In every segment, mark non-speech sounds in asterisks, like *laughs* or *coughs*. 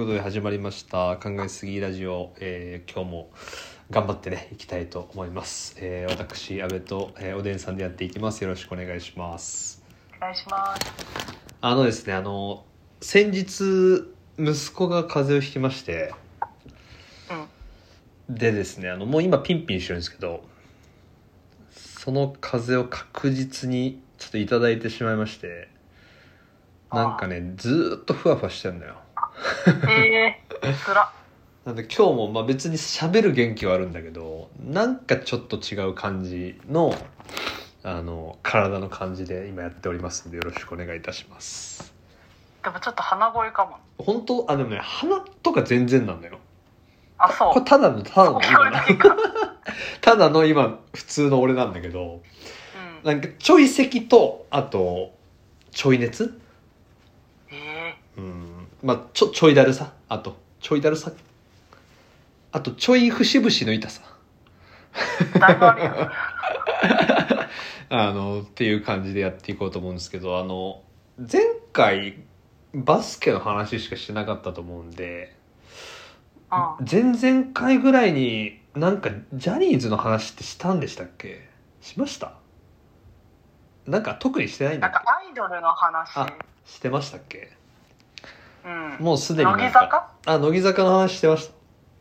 ことで始まりました考えすぎラジオ、えー今日も頑張ってねいきたいと思います、えー私阿部と、えーおでんさんでやっていきます。よろしくお願いします。お願いします。あのですねあの先日息子が風邪をひきましてうん。でですねあのもう今ピンピンしてるんですけどその風邪を確実にちょっといただいてしまいましてなんかねずーっとふわふわしてるんだよええー、つら。なんで今日もまあ別に喋る元気はあるんだけどなんかちょっと違う感じのあの体の感じで今やっておりますんでよろしくお願いいたしますでもちょっと鼻声かも。本当？あでもね鼻とか全然なんだよあ、そう。これただの *laughs* ただの今だけか。ただの今普通の俺なんだけどうん。なんかちょい咳とあとちょい熱？えうんまあちょちょいだるさ？あと。ちょいだるさ？あとちょい節々の痛さ。*laughs* あのっていう感じでやっていこうと思うんですけどあの前回バスケの話しかしてなかったと思うんでうん。前々回ぐらいになんかジャニーズの話ってしたんでしたっけ？しました？なんか特にしてないんだなんっけかアイドルの話。あしてましたっけ？うん。もうすでになんか。乃木坂？あ乃木坂の話してまし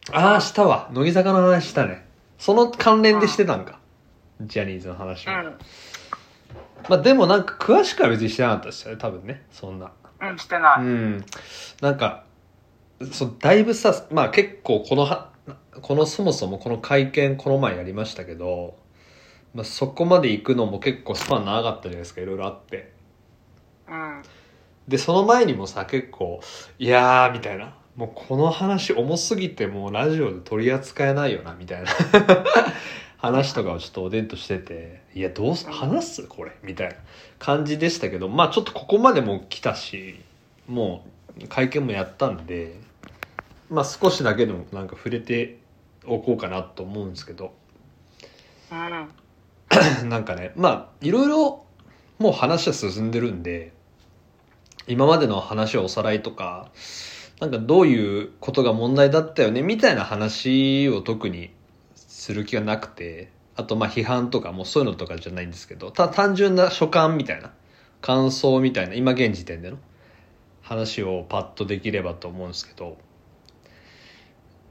た。ああ。したわ。乃木坂の話したね。その関連でしてたんか、ジャニーズの話も、うん。まあでもなんか詳しくは別にしてなかったですよね多分ね。そんな。うん、してない。うん。なんかそうだいぶさまあ結構このはこのそもそもこの会見この前やりましたけど、まあ、そこまで行くのも結構スパン長かったじゃないですかいろいろあって。うん。でその前にもさ結構「いやー」みたいな。もうこの話重すぎてもうラジオで取り扱えないよなみたいな。*laughs* 話とかをちょっとおでんとしてて「いやどうす話す？これ」みたいな。感じでしたけどまあちょっとここまでも来たしもう会見もやったんでまあ少しだけでもなんか触れておこうかなと思うんですけど。うん。*clears throat* なんかねまあいろいろもう話は進んでるんで今までの話をおさらいとかなんかどういうことが問題だったよねみたいな話を特にする気がなくてあとまあ批判とかもうそういうのとかじゃないんですけどただ単純な所感みたいな感想みたいな今現時点での話をパッとできればと思うんですけど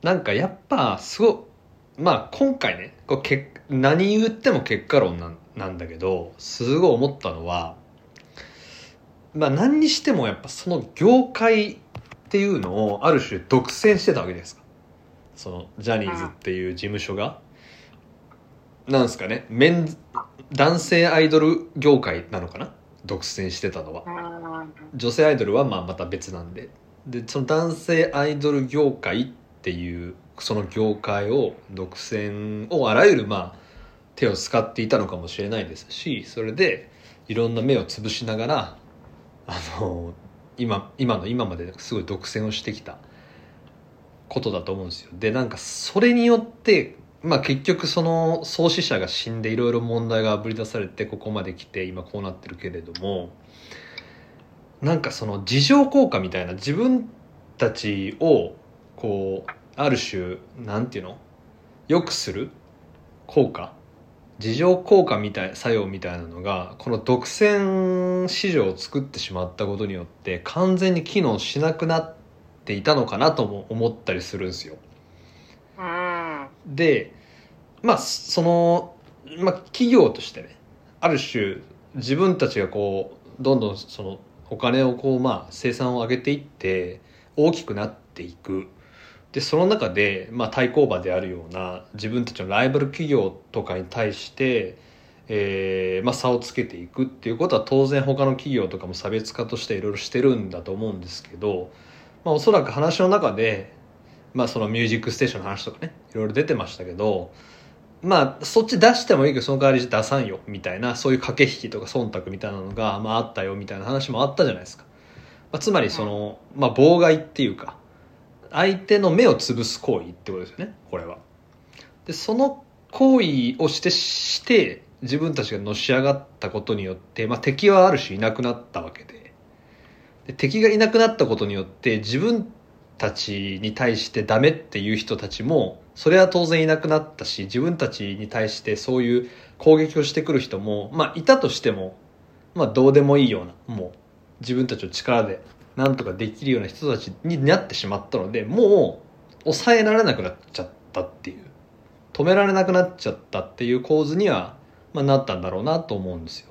なんかやっぱすごまあ今回ねこうけ何言っても結果論なんだけどすごい思ったのはまあ何にしてもやっぱその業界っていうのをある種独占してたわけじゃないですか。そのジャニーズっていう事務所が。なんですかね。メン男性アイドル業界なのかな？独占してたのは。うん。女性アイドルはまあまた別なんで。でその男性アイドル業界っていうその業界を独占をあらゆるまあ手を使っていたのかもしれないですしそれでいろんな目を潰しながらあの今今の今まですごい独占をしてきたことだと思うんですよ。でなんかそれによってまあ結局その創始者が死んでいろいろ問題があぶり出されてここまで来て今こうなってるけれどもなんかその自浄効果みたいな自分たちをこうある種なんていうの？良くする効果自浄効果みたい作用みたいなのがこの独占市場を作ってしまったことによって完全に機能しなくなっていたのかなとも思ったりするんですよ。でまあその、まあ、企業としてねある種自分たちがこうどんどんそのお金をこうまあ生産を上げていって大きくなっていくでその中で、まあ、対抗馬であるような自分たちのライバル企業とかに対して、えーまあ、差をつけていくっていうことは当然他の企業とかも差別化としていろいろしてるんだと思うんですけど、まあ、おそらく話の中でまあそのミュージックステーションの話とかねいろいろ出てましたけどまあそっち出してもいいけどその代わり出さんよみたいなそういう駆け引きとか忖度みたいなのが、まあ、あったよみたいな話もあったじゃないですか、まあ、つまりその、まあ、妨害っていうか相手の目を潰す行為ってことですよね。これは。でその行為をしてして自分たちがのし上がったことによって、まあ、敵はある種いなくなったわけで。で敵がいなくなったことによって自分たちに対してダメっていう人たちもそれは当然いなくなったし自分たちに対してそういう攻撃をしてくる人もまあいたとしてもまあどうでもいいようなもう自分たちの力でなんとかできるような人たちになってしまったのでもう抑えられなくなっちゃったっていう。止められなくなっちゃったっていう構図には、まあ、なったんだろうなと思うんですよ。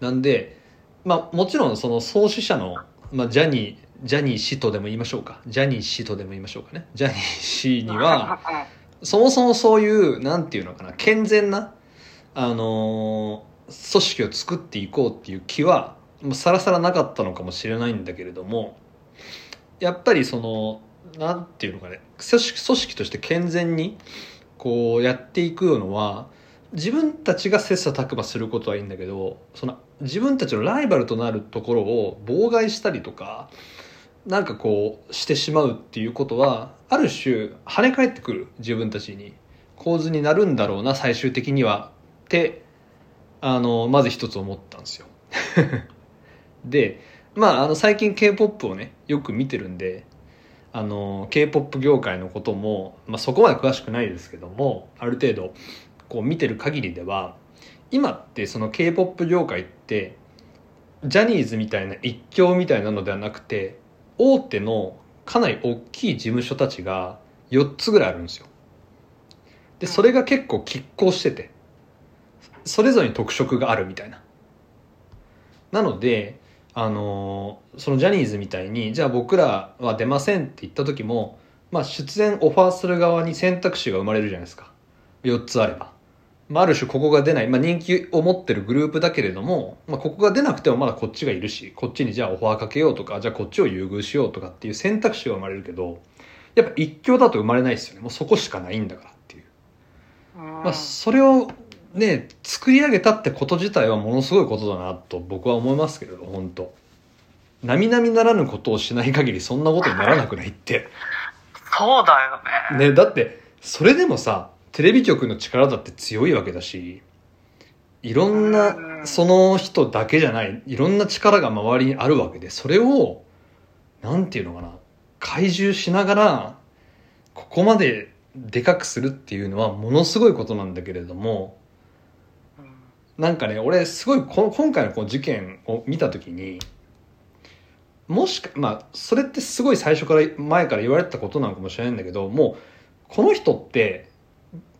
なんでまあもちろんその創始者の、まあ、ジャニージャニー氏とでも言いましょうか。ジャニー氏とでも言いましょうかね。ジャニー氏には *laughs* そもそもそういうなんていうのかな健全なあのー、組織を作っていこうっていう気はさらさらなかったのかもしれないんだけれどもやっぱりそのなんていうのかね組織組織として健全にこうやっていくのは自分たちが切磋琢磨することはいいんだけどその自分たちのライバルとなるところを妨害したりとかなんかこうしてしまうっていうことはある種跳ね返ってくる自分たちに。構図になるんだろうな最終的には。ってあのまず一つ思ったんですよ。でまああの最近 k p o p をねよく見てるんであの k p o p 業界のことも、まあ、そこまで詳しくないですけどもある程度こう見てる限りでは今ってその k p o p 業界ってジャニーズみたいな一強みたいなのではなくて大手のかなり大きい事務所たちが4つぐらいあるんですよ。でそれが結構拮抗しててそれぞれに特色があるみたいな。なのであのそのジャニーズみたいにじゃあ僕らは出ませんって言った時も、まあ、出演オファーする側に選択肢が生まれるじゃないですか。4つあれば、まあ、ある種ここが出ない、まあ、人気を持ってるグループだけれども、まあ、ここが出なくてもまだこっちがいるしこっちにじゃあオファーかけようとかじゃあこっちを優遇しようとかっていう選択肢が生まれるけどやっぱ一強だと生まれないですよね。もうそこしかないんだからっていう、まあ、それをね作り上げたってこと自体はものすごいことだなと僕は思いますけれど本当。並々ならぬことをしない限りそんなことにならなくないって。そうだよね。ねだってそれでもさテレビ局の力だって強いわけだしいろんなその人だけじゃないいろんな力が周りにあるわけでそれをなんていうのかな怪獣しながらここまででかくするっていうのはものすごいことなんだけれどもなんかね俺すごいこ今回のこの事件を見た時にもしかまあそれってすごい最初から前から言われてたことなのかもしれないんだけどもうこの人って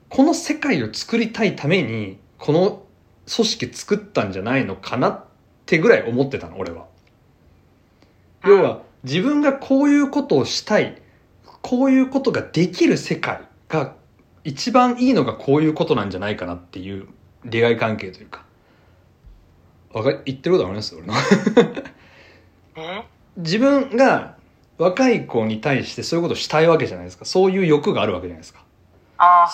この世界を作りたいためにこの組織作ったんじゃないのかなってぐらい思ってたの俺は。要は自分がこういうことをしたいこういうことができる世界が一番いいのがこういうことなんじゃないかなっていう利害関係というか。わか言ってることあります？俺の *laughs* 自分が若い子に対してそういうことをしたいわけじゃないですか。そういう欲があるわけじゃないですか。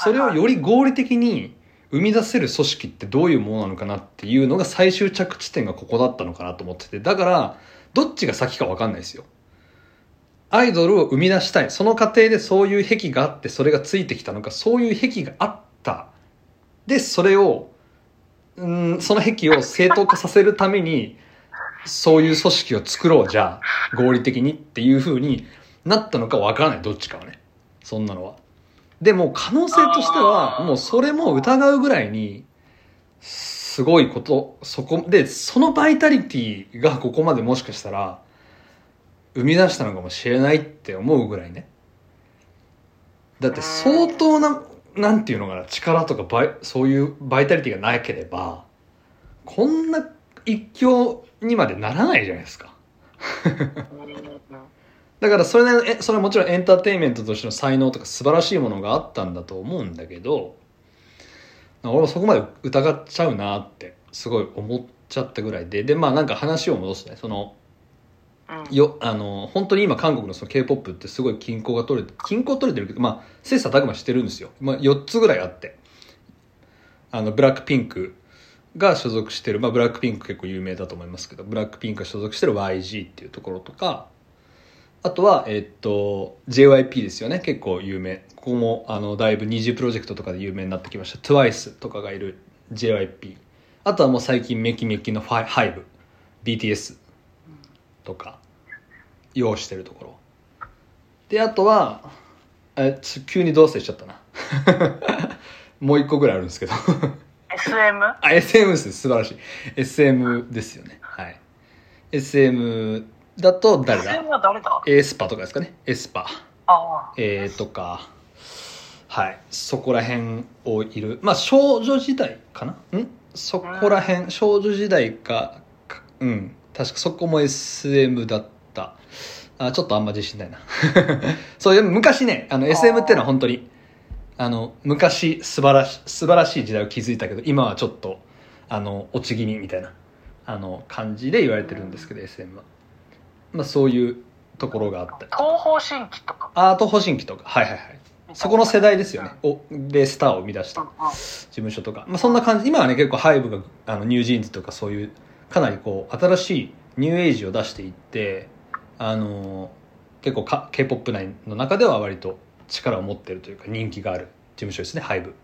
それをより合理的に生み出せる組織ってどういうものなのかなっていうのが最終着地点がここだったのかなと思ってて。だから、どっちが先かわかんないですよ。アイドルを生み出したい。その過程でそういう癖があってそれがついてきたのか、そういう癖があった。で、それをうんその癖を正当化させるためにそういう組織を作ろうじゃあ合理的にっていうふうになったのかわからないどっちかはね。そんなのは。でも可能性としてはもうそれも疑うぐらいにすごいことそこでそのバイタリティがここまでもしかしたら生み出したのかもしれないって思うぐらいね。だって相当ななんていうのかな力とかバイそういうバイタリティがなければこんな一強にまでならないじゃないですか。だからそれ,、ね、それはもちろんエンターテインメントとしての才能とか素晴らしいものがあったんだと思うんだけど俺もそこまで疑っちゃうなってすごい思っちゃったぐらいででまあなんか話を戻すね。そのよあの本当に今韓国のその k p o p ってすごい均衡が取れて均衡取れてるけどまあ切磋琢磨してるんですよ、まあ、4つぐらいあって。あのブラックピンクが所属してる、まあ、ブラックピンク結構有名だと思いますけどブラックピンクが所属してる YG っていうところとかあとは、えっと JYP ですよね。結構有名。ここもあのだいぶ二次プロジェクトとかで有名になってきました。TWICE とかがいる JYP あとはもう最近メキメキの 5BTS とか要してるところ。であとはえち急にどうせしちゃったな。*laughs* もう一個ぐらいあるんですけど。SM? あ SM です。素晴らしい。SM ですよね。はい。SM だと誰だ？SM は誰だ？エスパとかですかね。エスパ。ああ。えー、とか。はい。そこら辺をいる。まあ少女時代かな？ん？そこら辺少女時代かかうん確かそこも SM だった。あちょっとあんま自信ないな。*laughs* そういう昔ねあの SM っていうのは本当にあの昔素晴らし素晴らしい時代を築いたけど今はちょっとあの落ち気味みたいなあの感じで言われてるんですけど SM は。まあそういうところがあったり。東方神起とか。あ、東方神起とか。はいはいはい。そこの世代ですよね。おでスターを生み出した。事務所とか、まあ、そんな感じ。今はね結構 HYBE があの NewJeans とかそういうかなりこう新しいニューエイジを出していってあの結構か k p o p 内の中では割と力を持ってるというか人気がある事務所ですね HYBE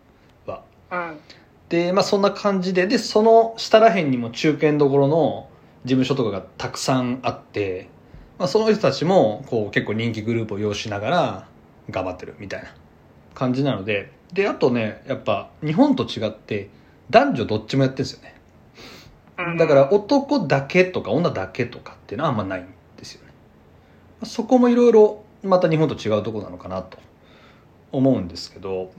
は。うん。でまあそんな感じででその下らへんにも中堅どころの事務所とかがたくさんあって、まあ、その人たちもこう結構人気グループを要しながら頑張ってるみたいな感じなのでであとねやっぱ日本と違って男女どっちもやってるんですよねうんだから男だけとか女だけとかっていうのはあんまないんですよね。そこもいろいろまた日本と違うところなのかなと思うんですけど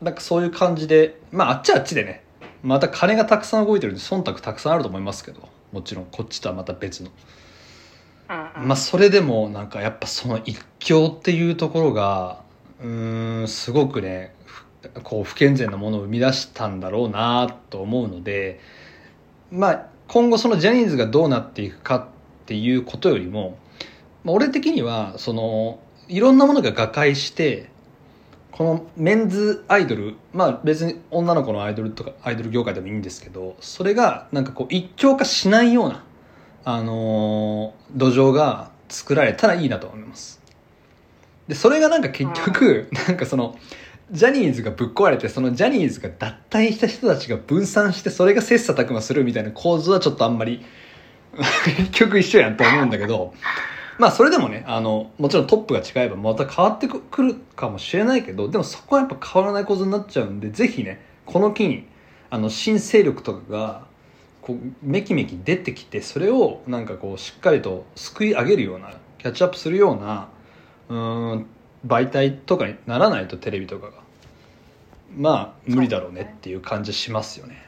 なんかそういう感じでまああっちはあっちでねまた金がたくさん動いてるんで忖度たくさんあると思いますけどもちろんこっちとはまた別の。まあそれでもなんかやっぱその一強っていうところがうーんすごくねふこう不健全なものを生み出したんだろうなと思うのでまあ今後そのジャニーズがどうなっていくかっていうことよりも、まあ、俺的にはそのいろんなものが瓦解してこのメンズアイドルまあ別に女の子のアイドルとかアイドル業界でもいいんですけどそれがなんかこう一強化しないようなあのー土壌が作られたらいいなと思います。でそれがなんか結局、なんかそのジャニーズがぶっ壊れてそのジャニーズが脱退した人たちが分散してそれが切磋琢磨するみたいな構図はちょっとあんまり *laughs* 結局一緒やんと思うんだけど。まあそれでもねあのもちろんトップが違えばまた変わってくるかもしれないけどでもそこはやっぱ変わらない構図になっちゃうんでぜひねこの機にあの新勢力とかがこうめきめき出てきてそれをなんかこうしっかりとすくい上げるようなキャッチアップするようなうん媒体とかにならないとテレビとかが。まあ無理だろうねっていう感じしますよね。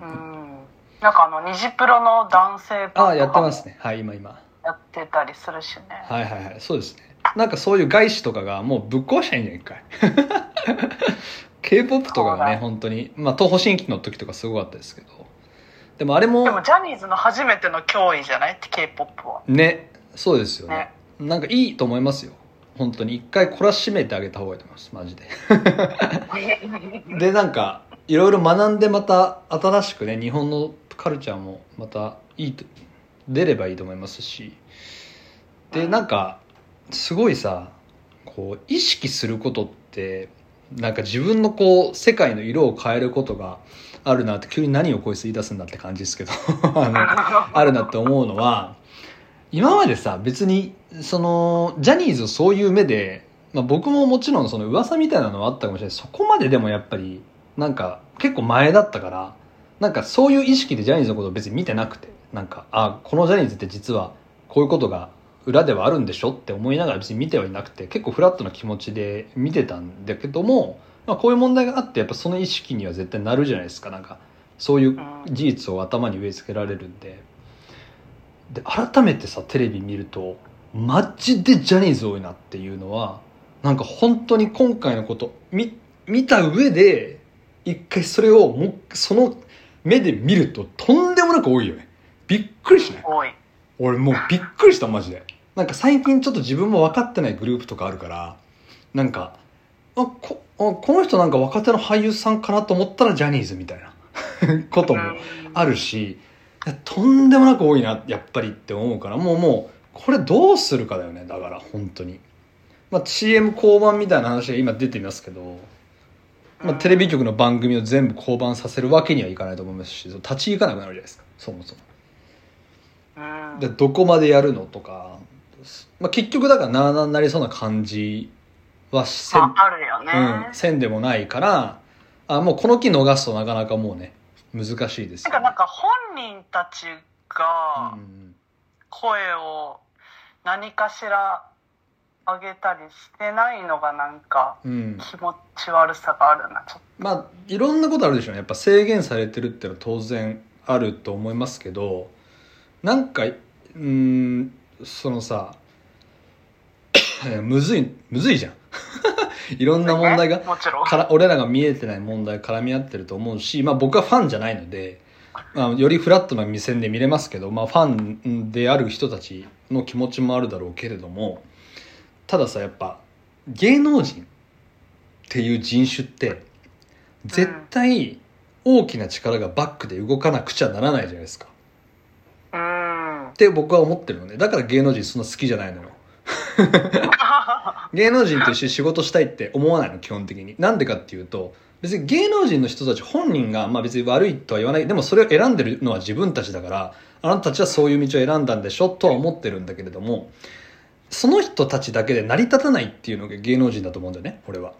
うん。なんかあの、ニジプロの男性ああやってますね。はい今今。やってたりするしね。はいはいはい。そうですね。なんかそういう外資とかがもうぶっ壊したらいいんじゃないかい。k p o p とかがね本当に。まあ東方神起の時とかすごかったですけど。でもあれもでもジャニーズの初めての脅威じゃない？って K-POP は。ね。そうですよね。ね。なんかいいと思いますよ本当に一回懲らしめてあげた方がいいと思いますマジで。*laughs* でなんかいろいろ学んでまた新しくね日本のカルチャーもまたいいと出ればいいと思いますし。でなんかすごいさこう意識することってなんか自分のこう世界の色を変えることがあるなって急に何をこいつ言い出すんだって感じですけど *laughs* あのあるなって思うのは今までさ別にそのジャニーズをそういう目で、まあ、僕ももちろんその噂みたいなのはあったかもしれない。そこまででもやっぱりなんか結構前だったからなんかそういう意識でジャニーズのことを別に見てなくてなんかあこのジャニーズって実はこういうことが裏ではあるんでしょ？って思いながら別に見てはいなくて結構フラットな気持ちで見てたんだけども、まあ、こういう問題があってやっぱその意識には絶対なるじゃないですか。なんかそういう事実を頭に植え付けられるんでで改めてさテレビ見るとマジでジャニーズ多いなっていうのはなんか本当に今回のこと見見た上で一回それをもうその目で見るととんでもなく多いよね。びっくりしない？多い。俺もうびっくりしたマジで。なんか最近ちょっと自分も分かってないグループとかあるからなんかあこあこの人なんか若手の俳優さんかなと思ったらジャニーズみたいなこともあるしとんでもなく多いなやっぱりって思うからもうもうこれどうするかだよねだから本当に。まあ CM 降板みたいな話が今出ていますけど、まあ、テレビ局の番組を全部降板させるわけにはいかないと思いますし立ち行かなくなるじゃないですかそもそも。うん。でどこまでやるのとか、まあ、結局だからなあなあになりそうな感じはせん,、ああるよね、うん、せんでもないからあもうこの木逃すとなかなかもうね難しいですよ、てかなんか本人たちがうん声を何かしら上げたりしてないのがなんかうん、気持ち悪さがあるなちょっまあいろんなことあるでしょうね。やっぱ制限されてるっていうのは当然あると思いますけどなんかうーんそのさ *coughs* むずいむずいじゃんいろんな問題がねもちろんから俺らが見えてない問題絡み合ってると思うし、まあ、僕はファンじゃないので、まあ、よりフラットな目線で見れますけど、まあ、ファンである人たちの気持ちもあるだろうけれどもたださやっぱ芸能人っていう人種って絶対大きな力がバックで動かなくちゃならないじゃないですか。うんって僕は思ってるのねだから芸能人そんな好きじゃないのよ。*laughs* *laughs* 芸能人と一緒に仕事したいって思わないの基本的に。なんでかっていうと別に芸能人の人たち本人が、まあ、別に悪いとは言わない。でもそれを選んでるのは自分たちだからあなたたちはそういう道を選んだんでしょとは思ってるんだけれどもその人たちだけで成り立たないっていうのが芸能人だと思うんだよね俺は。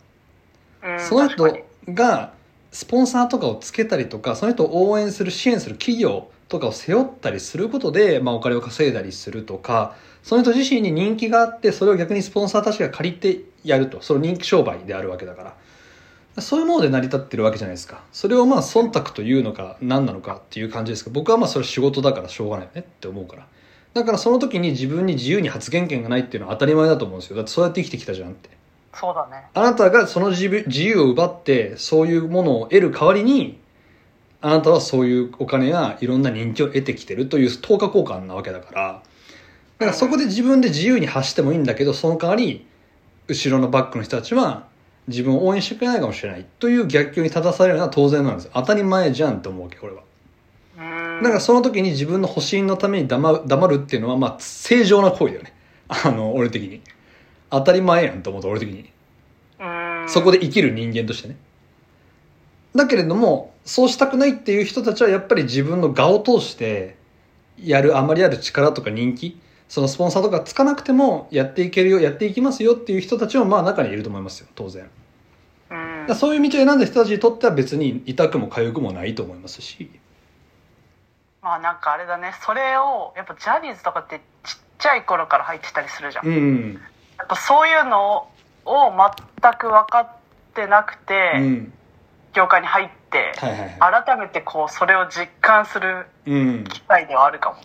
うんその人がスポンサーとかをつけたりとかその人を応援する支援する企業とかを背負ったりすることで、まあ、お金を稼いだりするとかその人自身に人気があってそれを逆にスポンサーたちが借りてやると。その人気商売であるわけだから。そういうもので成り立ってるわけじゃないですか。それをまあ忖度というのか何なのかっていう感じですけど僕はまあそれ仕事だからしょうがないよねって思うから。だからその時に自分に自由に発言権がないっていうのは当たり前だと思うんですよ。だってそうやって生きてきたじゃんって。そうだね。あなたがその自由自由を奪ってそういうものを得る代わりにあなたはそういうお金やいろんな人気を得てきてるという等価交換なわけだから。だからそこで自分で自由に発してもいいんだけどその代わり後ろのバックの人たちは自分を応援してくれないかもしれない。という逆境に立たされるのは当然なんです。よ当たり前じゃんって思うわけこれは。うん。だからその時に自分の保身のために黙る黙るっていうのはまあ正常な行為だよね。あの俺的に。当たり前やんと思った俺的に。うん。そこで生きる人間としてね。だけれども、そうしたくないっていう人たちはやっぱり自分の我を通して、やるあまりある力とか人気、そのスポンサーとかつかなくてもやっていけるよ、やっていきますよっていう人たちもまあ中にいると思いますよ、当然。うんらそういう道を選んだ人たちにとっては別に痛くも痒くもないと思いますし。まあなんかあれだねそれをやっぱジャニーズとかってちっちゃい頃から入ってたりするじゃん、うやん。っぱそういうのを全く分かってなくて、うん。業界に入って、はいはいは改めてこうそれを実感する。機会ではあるかも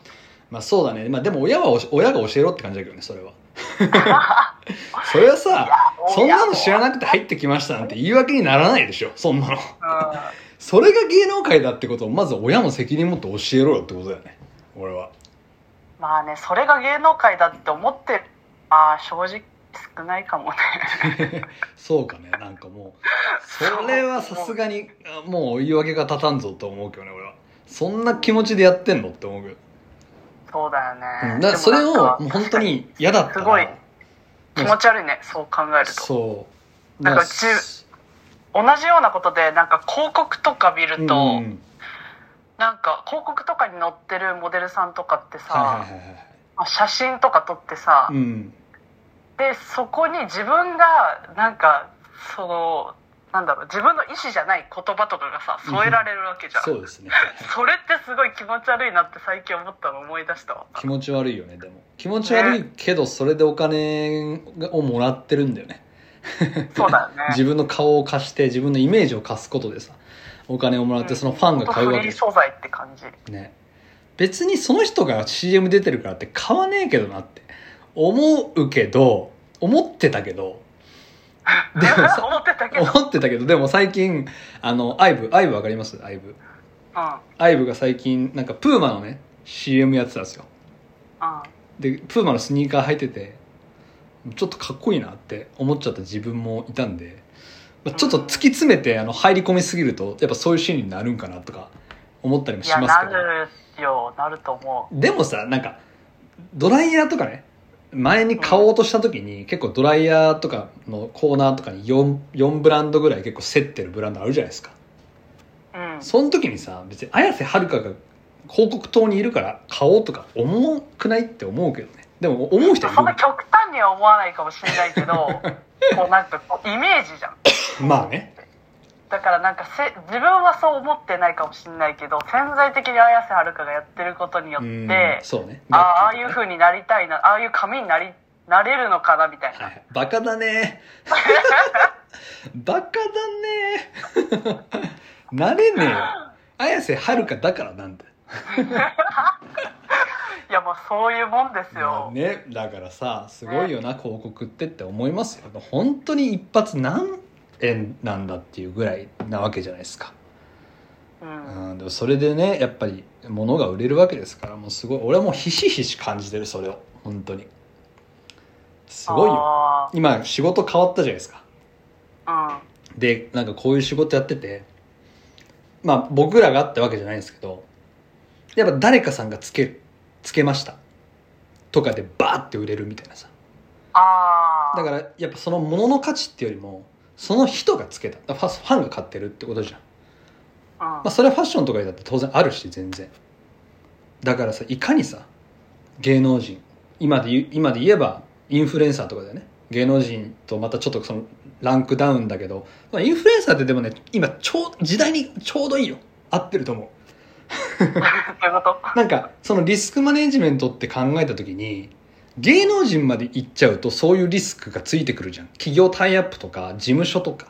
まあそうだね。まあでも親は親が教えろって感じだけどね、それは。*laughs* それはさ、そんなの知らなくて入ってきましたなんて言い訳にならないでしょ、そんなの。うんそれが芸能界だってことをまず親も責任持って教えろよってことだよね。俺は。まあねそれが芸能界だって思ってるまあ正直少ないかもね *laughs* そうかね、なんかもう、それはさすがに、あもう言い訳が立たんぞと思うけどね、俺は。そんな気持ちでやってんのって思うけど。そうだよね、うん、だからそれをでもう本当に *laughs* 嫌だったら。すごい気持ち悪いねそう考えるとそう。なんかうち同じようなことでなんか広告とか見ると、うんなんか広告とかに載ってるモデルさんとかってさ、写真とか撮ってさ、うん。でそこに自分がなんかそのなんだろう自分の意思じゃない言葉とかがさ添えられるわけじゃん、そうですね。*laughs* それってすごい気持ち悪いなって最近思ったの思い出したわ気持ち悪いよねでも。気持ち悪いけどそれでお金をもらってるんだよね。そうだよね。*laughs* 自分の顔を貸して自分のイメージを貸すことでさお金をもらってそのファンが買うわけ。です素材って感じ。ね。別にその人が CM 出てるからって買わねえけどなって思うけど思ってたけど *laughs* でもさ思ってたけど、うん、思ってたけどでも最近あのアイブアイブわかります？アイブ。アイブが最近なんかプーマのね CM やってたんですよ。うん、でプーマのスニーカー履いててちょっとかっこいいなって思っちゃった自分もいたんで、まあちょっと突き詰めてあの入り込みすぎるとやっぱそういうシーンになるんかなとか思ったりもしますけど。なるよ。なると思でもさなんかドライヤーとかね前に買おうとした時に結構ドライヤーとかのコーナーとかに 4, 4ブランドぐらい結構競ってるブランドあるじゃないですか。ううん。その時にさ別に綾瀬はるかが広告塔にいるから買おうとか思うくないって思うけどね。でも思う人はいそんなる極端には思わないかもしれないけど *laughs* こうなんかこうイメージじゃん。まあねだからなんかせ自分はそう思ってないかもしれないけど潜在的に綾瀬はるかがやってることによっうんてそうね。ああああいう風になりたいなああいう髪になりなれるのかなみたいな、はい、バカだね。*laughs* バカだね。なれねえよ。綾瀬はるかだからなんだよ。*laughs* いやもうそういうもんですよ、ねだからさすごいよな広告ってって思いますよ。本当に一発何円なんだっていうぐらいなわけじゃないですか、うん。うん、でもそれでねやっぱり物が売れるわけですからもうすごい俺はもうひしひし感じてるそれを。本当に。すごいよ。あ今仕事変わったじゃないですか。ーでなんかこういう仕事やっててまあ僕らがあったわけじゃないんですけどやっぱ誰かさんがつけるつけました。とかでバーって売れるみたいなさ。だからやっぱその物の価値っていうよりもその人がつけた。ファスファンが買ってるってことじゃん、うんまあ、それはファッションとかだって当然あるし全然。だからさいかにさ芸能人今で今で言えばインフルエンサーとかだよね。芸能人とまたちょっとそのランクダウンだけど、まあ、インフルエンサーってでもね今ちょう時代にちょうどいいよ。合ってると思う。*laughs* なんかそのリスクマネジメントって考えた時に芸能人まで行っちゃうとそういうリスクがついてくるじゃん。企業タイアップとか事務所とか。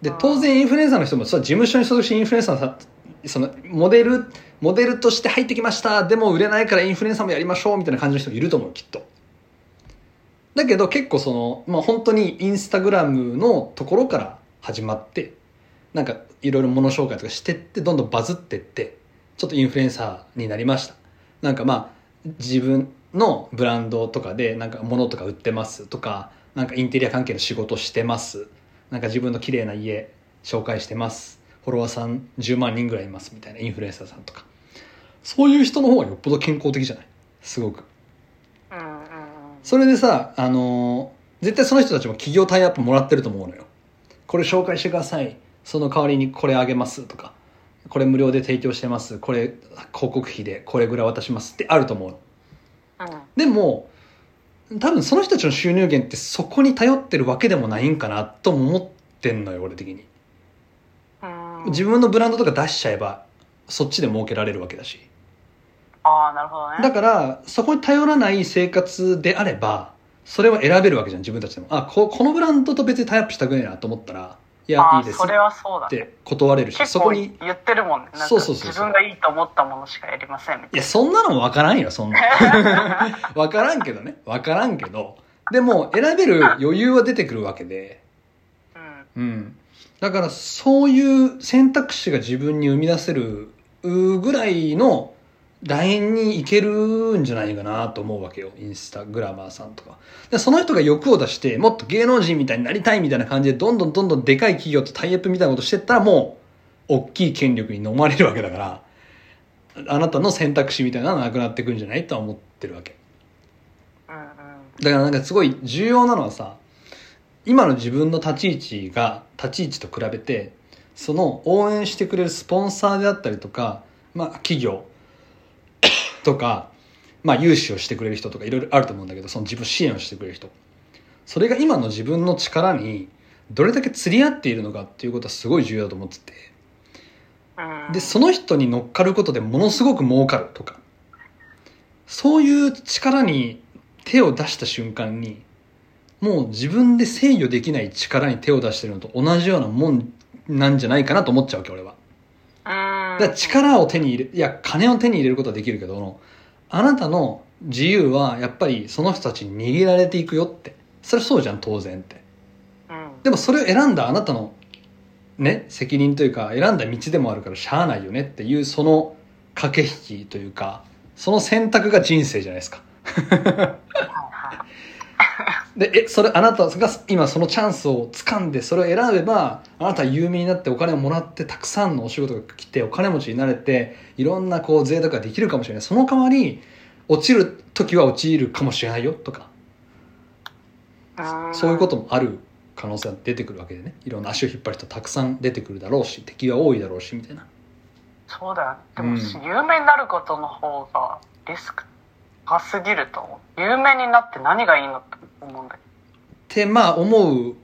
でうん当然インフルエンサーの人もそう事務所に所属してインフルエンサーさそのモデルモデルとして入ってきました。でも売れないからインフルエンサーもやりましょうみたいな感じの人もいると思うきっと。だけど結構その、まあ、本当にインスタグラムのところから始まってなんかいろいろ物紹介とかしてってどんどんバズってってちょっとインフルエンサーになりました。なんかまあ自分のブランドとかでなんか物とか売ってますとかなんかインテリア関係の仕事してます。なんか自分の綺麗な家紹介してます。フォロワーさん10万人ぐらいいますみたいなインフルエンサーさんとか。そういう人の方がよっぽど健康的じゃない？すごく。それでさ、あのー絶対その人たちも企業タイアップもらってると思うのよ。これ紹介してください。その代わりにこれあげますとか、これ無料で提供してます。これ広告費でこれぐらい渡しますってあると思うでも、多分その人たちの収入源ってそこに頼ってるわけでもないんかなとも思ってんのよ、俺的に。うん自分のブランドとか出しちゃえば、そっちで儲けられるわけだし。ああなるほどねだから、そこに頼らない生活であれば、それは選べるわけじゃん、自分たちでも。あ、ここのブランドと別にタイアップしたくねえなと思ったら、いや、いいですそれはそうだねって断れるし、そこに、言ってるもんねそうそうそう自分がいいと思ったものしかやりませんみたいいや、そんなのもわからんよ、そんな。*laughs* わからんけどね。わからんけど。でも、選べる余裕は出てくるわけで。なうん。だから、そういう選択肢が自分に生み出せるぐらいのラインに行けるんじゃないかなと思うわけよ。インスタグラマーさんとか。でその人が欲を出して、もっと芸能人みたいになりたいみたいな感じで、どんどんどんどんでかい企業とタイアップみたいなことしてったら、もう、大きい権力に飲まれるわけだから、*laughs* あなたの選択肢みたいなのはなくなってくんじゃないとは思ってるわけ。だからなんかすごい重要なのはさ、今の自分の立ち位置が、立ち位置と比べて、その応援してくれるスポンサーであったりとか、まあ企業とか、まあ融資をしてくれる人とかいろいろあると思うんだけど、その自分支援をしてくれる人。それが今の自分の力にどれだけ釣り合っているのかっていうことはすごい重要だと思ってて。うんで、その人に乗っかることでものすごく儲かるとか、そういう力に手を出した瞬間に、もう自分で制御できない力に手を出してるのと同じようなもんなんじゃないかなと思っちゃうわけ、俺は。から力を手に入れ、いや、金を手に入れることはできるけど、あなたの自由はやっぱりその人たちに握られていくよって。それはそうじゃん、当然って。うんでもそれを選んだあなたのね、責任というか選んだ道でもあるからしゃあないよねっていうその駆け引きというか、その選択が人生じゃないですか。で、え、それあなたが今そのチャンスを掴んでそれを選べば、あなたは有名になってお金をもらってたくさんのお仕事が来てお金持ちになれて、いろんなこう贅沢ができるかもしれない。その代わり、落ちる時は落ちるかもしれないよとか、うんそういうこともある可能性が出てくるわけでね。いろんな足を引っ張る人たくさん出てくるだろうし、敵は多いだろうし、みたいな。そうだよでも、うん有名になることの方がリスク高すぎると思う。有名になって何がいいのって思うんだけってまあ思う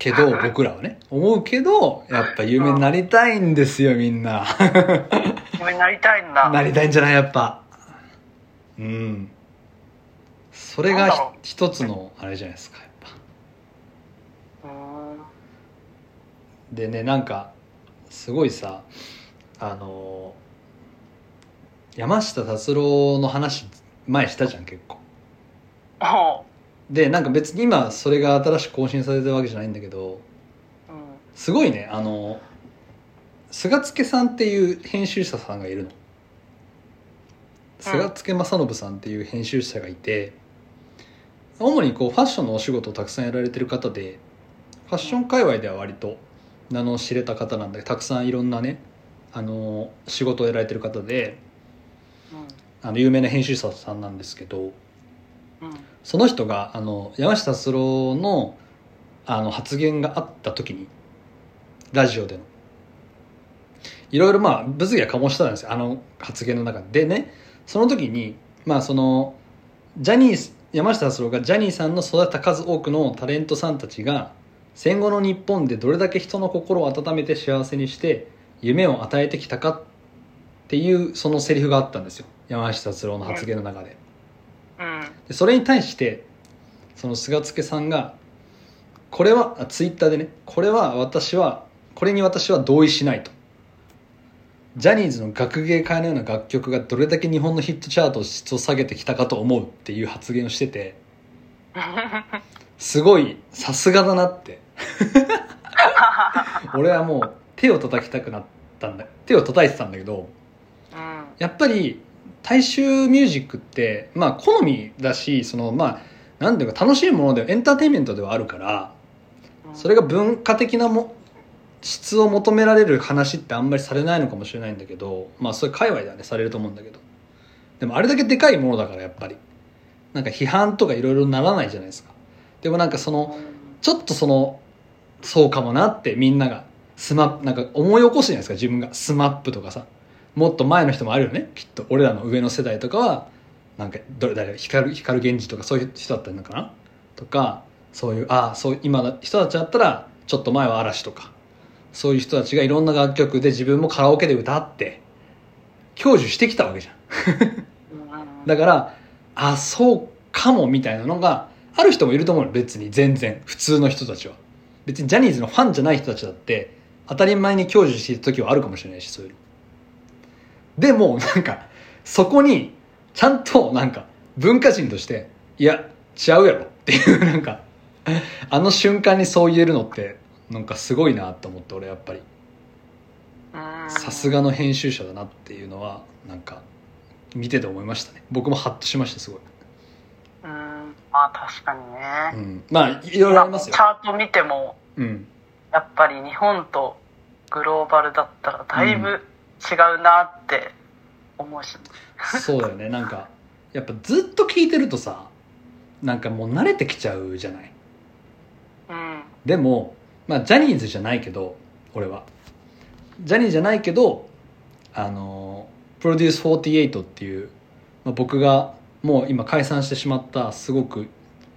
けど *laughs* 僕らはね。思うけどやっぱ有名になりたいんですよみんな。ど *laughs* 有名になりたいんだ。なりたいんじゃない？やっぱ。うん。それが一つのあれじゃないですかやっぱ。でねなんかすごいさあの山下達郎の話前したじゃん結構。おでなんか別に今それが新しく更新されてるわけじゃないんだけどううん。すごいね。あの菅助さんっていう編集者さんがいるの。菅助正信さんっていう編集者がいて主にこうファッションのお仕事をたくさんやられてる方でファッション界隈では割と名の知れた方なんだけどたくさんいろんなねあの仕事をやられてる方であの有名な編集者さんなんですけどその人があの山下達郎のあの発言があった時にラジオでの。いろいろまあ物議は醸したんですよ。あの発言の中で。でねその時にまあそのジャニーズ山下達郎がジャニーさんの育てた数多くのタレントさんたちが戦後の日本でどれだけ人の心を温めて幸せにして夢を与えてきたかっていうそのセリフがあったんですよ山下達郎の発言の中で。うん。でそれに対してその菅助さんがこれはあツイッターでねこれは私はこれに私は同意しないと。ジャニーズの学芸会のような楽曲がどれだけ日本のヒットチャートを質を下げてきたかと思うっていう発言をしててすごいさすがだなって。*laughs* 俺はもう手を叩きたくなったんだ手を叩いてたんだけどうん。やっぱり大衆ミュージックってまあ好みだしそのまあなんていうか楽しいものでエンターテインメントではあるからそれが文化的なも質を求められる話ってあんまりされないのかもしれないんだけどまあそれ界隈ではねされると思うんだけど。でもあれだけでかいものだからやっぱり。なんか批判とかいろいろならないじゃないですか。でもなんかそのちょっとそのそうかもなってみんながスマなんか思い起こすじゃないですか自分が。スマップとかさもっと前の人もあるよねきっと。俺らの上の世代とかはなんかどれ誰光光源氏とかそういう人だったのかな？とかそういうああそう今の人たちだったらちょっと前は嵐とかそういう人たちがいろんな楽曲で自分もカラオケで歌って享受してきたわけじゃん。うん。だからあそうかもみたいなのがある人もいると思うの。別に全然。普通の人たちは。別にジャニーズのファンじゃない人たちだって当たり前に享受していた時はあるかもしれないしそういうのでもなんかそこにちゃんとなんか文化人としていや違うやろっていうなんかあの瞬間にそう言えるのってなんかすごいなと思って俺やっぱり。うんさすがの編集者だなっていうのはなんか見てて思いましたね。僕もハッとしましたすごい、うん。まあ確かにうね、ん、まあいろいろありますよ。チ、ャート見てもうん、やっぱり日本とグローバルだったらだいぶ違うなって思うし、そうだよね。なんかやっぱずっと聞いてるとさなんかもう慣れてきちゃうじゃない？うん。でもまあジャニーズじゃないけど俺は。ジャニーズじゃないけどあのプロデュース48っていう、まあ、僕がもう今解散してしまったすごく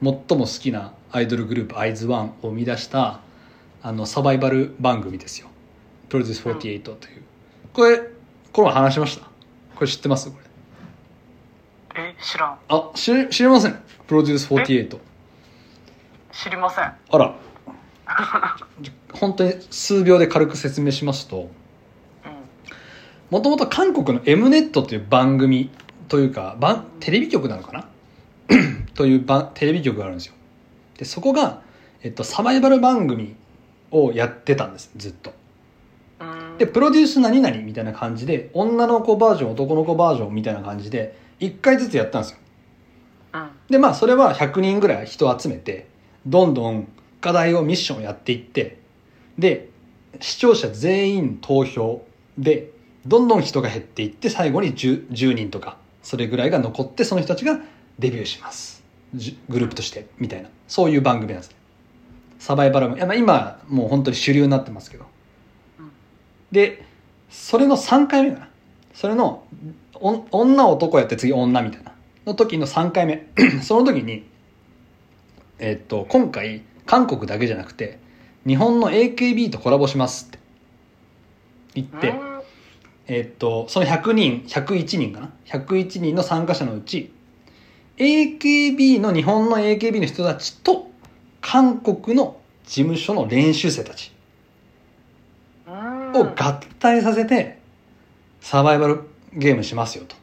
最も好きなアイドルグループアイズワンを生み出したあのサバイバル番組ですよ。プロデュース48という、これこの前話しました？これ知ってます？これ。え知らん。あ知り知りません。プロデュース48知りません。あら。本当に数秒で軽く説明しますとうん。もともと韓国の M ネットという番組というか番テレビ局なのかな？*clears throat* という番テレビ局があるんですよ。でそこが、えっと、サバイバル番組をやってたんですずっと。うんでプロデュース何々みたいな感じで女の子バージョン男の子バージョンみたいな感じで1回ずつやったんですよ。うんでまあそれは100人ぐらい人を集めてどんどん課題をミッションをやっていってで視聴者全員投票でどんどん人が減っていって最後に 10, 10人とかそれぐらいが残ってその人たちがデビューします。じグループとしてみたいな。そういう番組なんですね。サバイバルいやまあ今もう本当に主流になってますけど。うんでそれの3回目かな。それのお女男やって次女みたいな。の時の3回目。*clears throat* その時にえっと今回韓国だけじゃなくて日本の AKB とコラボしますって。言って、うんえっとその100人101人かな。101人の参加者のうち AKB の日本の AKB の人たちと韓国の事務所の練習生たち。うんを合体させてサバイバルゲームしますよと。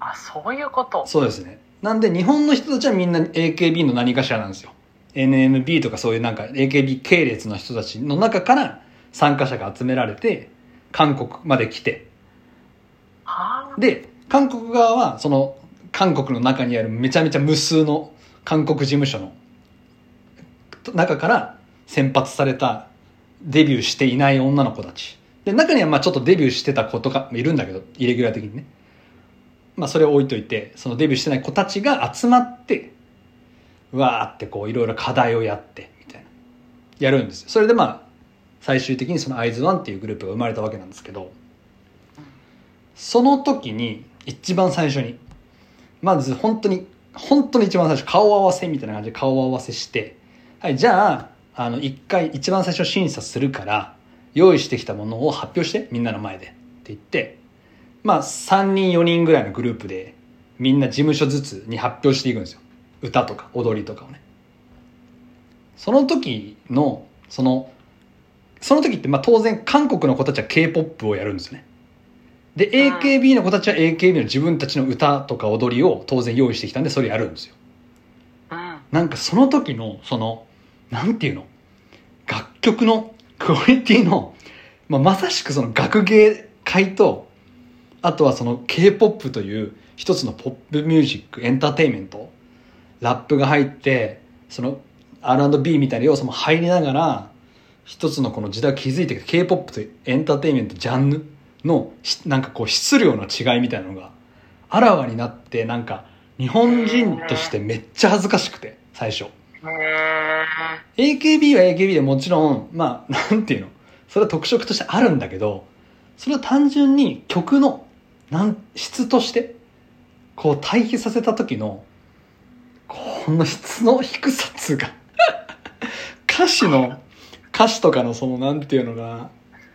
あそういうこと。そうですね。なんで日本の人たちはみんな AKB の何かしらなんですよ。NMB とかそういうなんか AKB 系列の人たちの中から参加者が集められて韓国まで来て。はあ。で韓国側はその韓国の中にあるめちゃめちゃ無数の韓国事務所の中から選抜されたデビューしていない女の子たち。で中にはまあちょっとデビューしてた子とかいるんだけどイレギュラー的にね。まあそれを置いといてそのデビューしてない子たちが集まってわーってこういろいろ課題をやってみたいな。やるんですよ。それでまあ最終的にそのアイズワンっていうグループが生まれたわけなんですけどその時に一番最初にまず本当に本当に一番最初顔合わせみたいな感じで顔合わせしてはいじゃああの一回一番最初審査するから用意してきたものを発表してみんなの前で。って言ってまあ3人4人ぐらいのグループでみんな事務所ずつに発表していくんですよ。歌とか踊りとかをね。その時のそのその時ってまあ当然韓国の子たちは k p o p をやるんですよね。でうん AKB の子たちは AKB の自分たちの歌とか踊りを当然用意してきたんでそれやるんですよ。うんなんかその時のそのなんていうの？楽曲のクオリティの、まあ、まさしくその学芸会とあとはその k p o p という一つのポップミュージックエンターテインメントラップが入ってその R&B みたいな要素も入りながら一つのこの時代を築いていく k p o p というエンターテインメントジャンルのなんかこう質量の違いみたいなのがあらわになってなんか日本人としてめっちゃ恥ずかしくて最初。AKB は AKB でもちろんまあ *laughs* なんていうの？それは特色としてあるんだけどそれは単純に曲のなん質としてこう対比させた時のこの質の低さっつうか *laughs* 歌詞の歌詞とかのそのなんていうのが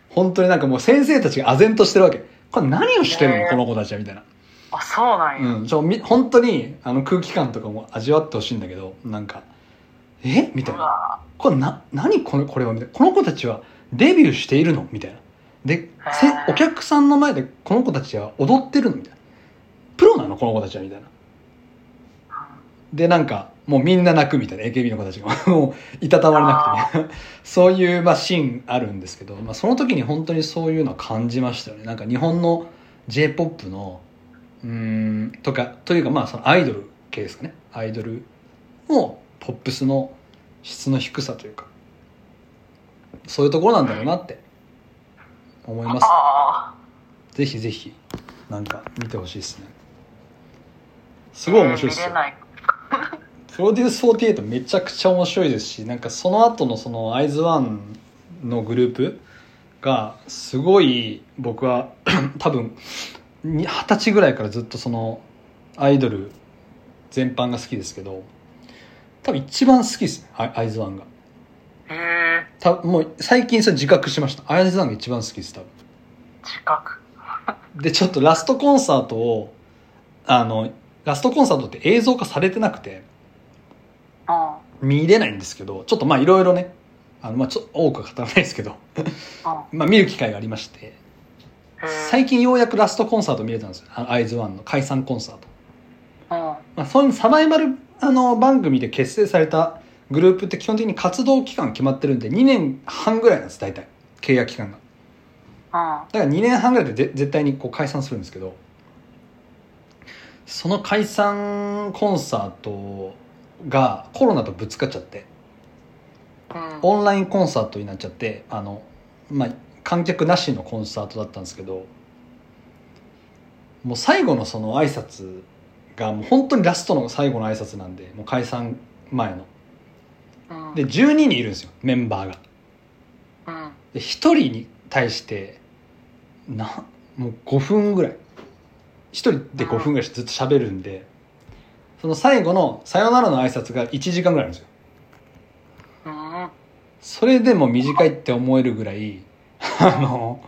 本当になんかもう先生たちが唖然としてるわけ。これ何をしてるの？この子たちはみたいな。あそうなんや、うん、ちょみ本当にあの空気感とかも味わってほしいんだけどなんかえ？みたいうな。わこれな何このこれは？みたいな。この子たちはデビューしているの？みたいな。でせお客さんの前でこの子たちは踊ってるの？みたいな。プロなの？この子たちは？みたいな。でなんかもうみんな泣く？みたいな。AKB の子たちが。*laughs* もういたたまれなくて。ね *laughs* そういう、まあ、シーンあるんですけど、まあ、その時に本当にそういうのは感じましたよね。なんか日本の j p o p のうーんとかというかまあそのアイドル系ですかね。アイドルのポップスの質の低さというかそういうところなんだろうなって思います。あぜひぜひなんか見てほしいですね。すごい面白いですよ。プロデュース48めちゃくちゃ面白いですしなんかその後のそのアイズワンのグループがすごい僕は *clears throat* 多分に二十歳ぐらいからずっとそのアイドル全般が好きですけど多分一番好きですね。アイズワンが。へえ多分もう最近それ自覚しました。アイズワンが一番好きです多分。自覚？*laughs* でちょっとラストコンサートをあのラストコンサートって映像化されてなくてうん見れないんですけどちょっとまあいろいろねあのまあちょっと多くは語らないですけどうん *laughs* まあ見る機会がありまして最近ようやくラストコンサート見れたんですよ。アイズワンの解散コンサート、うんまあ、そういうサバイバルあの番組で結成されたグループって基本的に活動期間決まってるんで2年半ぐらいなんです大体。契約期間が。うんだから2年半ぐらいでぜ絶対にこう解散するんですけどその解散コンサートがコロナとぶつかっちゃってうん。オンラインコンサートになっちゃってあの、まあ、観客なしのコンサートだったんですけどもう最後のその挨拶がもう本当にラストの最後の挨拶なんでもう解散前の。うん。で12人いるんですよメンバーが。うん。で1人に対してなもう5分ぐらい。一人で5分ぐらいずっと喋るんでその最後の「さよなら」の挨拶が1時間ぐらいあるんですよ。うん。それでも短いって思えるぐらい *laughs* あの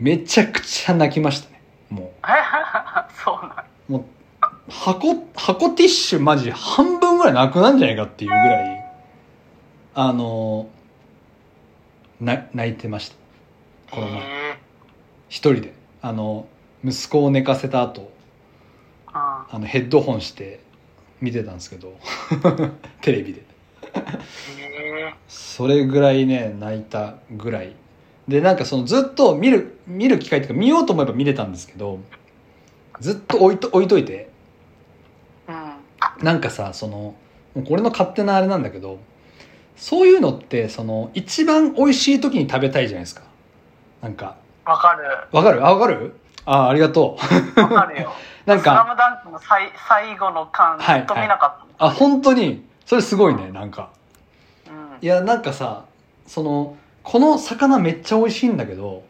めちゃくちゃ泣きましたねもそうなん。うもう箱箱ティッシュマジ半分ぐらいなくなんじゃないかっていうぐらいあのな泣いてました。この前へ一人で。あの息子を寝かせた後ー。ああのヘッドホンして見てたんですけど。*laughs* テレビで。へそれぐらいね泣いたぐらい。でなんかそのずっと見る見る機会っていうか見ようと思えば見れたんですけどずっと置いと置いといてなんかさそのこれの勝手なあれなんだけどそういうのってその一番美味しい時に食べたいじゃないですか。なんか。わかる。わかる？あわかる？あありがとう。わかるよ。*laughs* なんスラかムダンクの最最後の巻ずっと見なかった、あ本当に。それすごいねなんか。うん。いやなんかさそのこの魚めっちゃ美味しいんだけど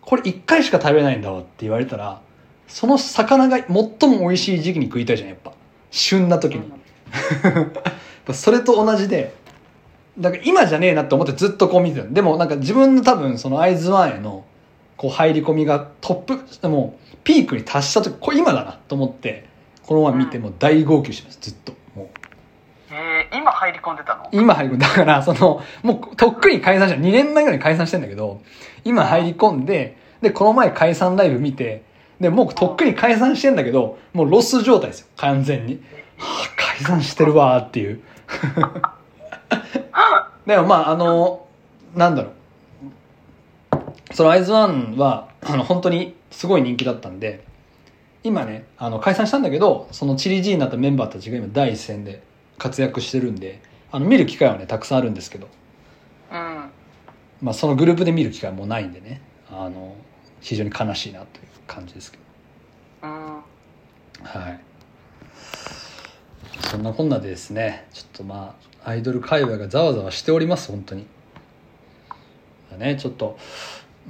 これ1回しか食べないんだわって言われたらその魚が最も美味しい時期に食いたいじゃんやっぱ旬な時に、*laughs* それと同じでだから今じゃねえなって思ってずっとこう見てた。でもなんか自分の多分その会津湾へのこう入り込みがトップでもピークに達した時これ今だなと思ってこのまま見てもう大号泣します。ずっと。もう。えー、今入り込んでたの？今入り込んだからそのもうとっくに解散した。2年前ぐらいに解散してんだけど今入り込んででこの前解散ライブ見てでもうとっくに解散してんだけどもうロス状態ですよ。完全に、はあ、解散してるわーっていう。*laughs* でもまああのなんだろう。そのアイズワンはあの本当にすごい人気だったんで今ねあの解散したんだけどそのチリジーになったメンバーたちが今第一線で活躍してるんであの見る機会はねたくさんあるんですけど、うん。まあ、そのグループで見る機会はもうないんでねあの非常に悲しいなという感じですけど。うんはい。そんなこんなでですねちょっとまあアイドル界隈がざわざわしております本当に。ねちょっと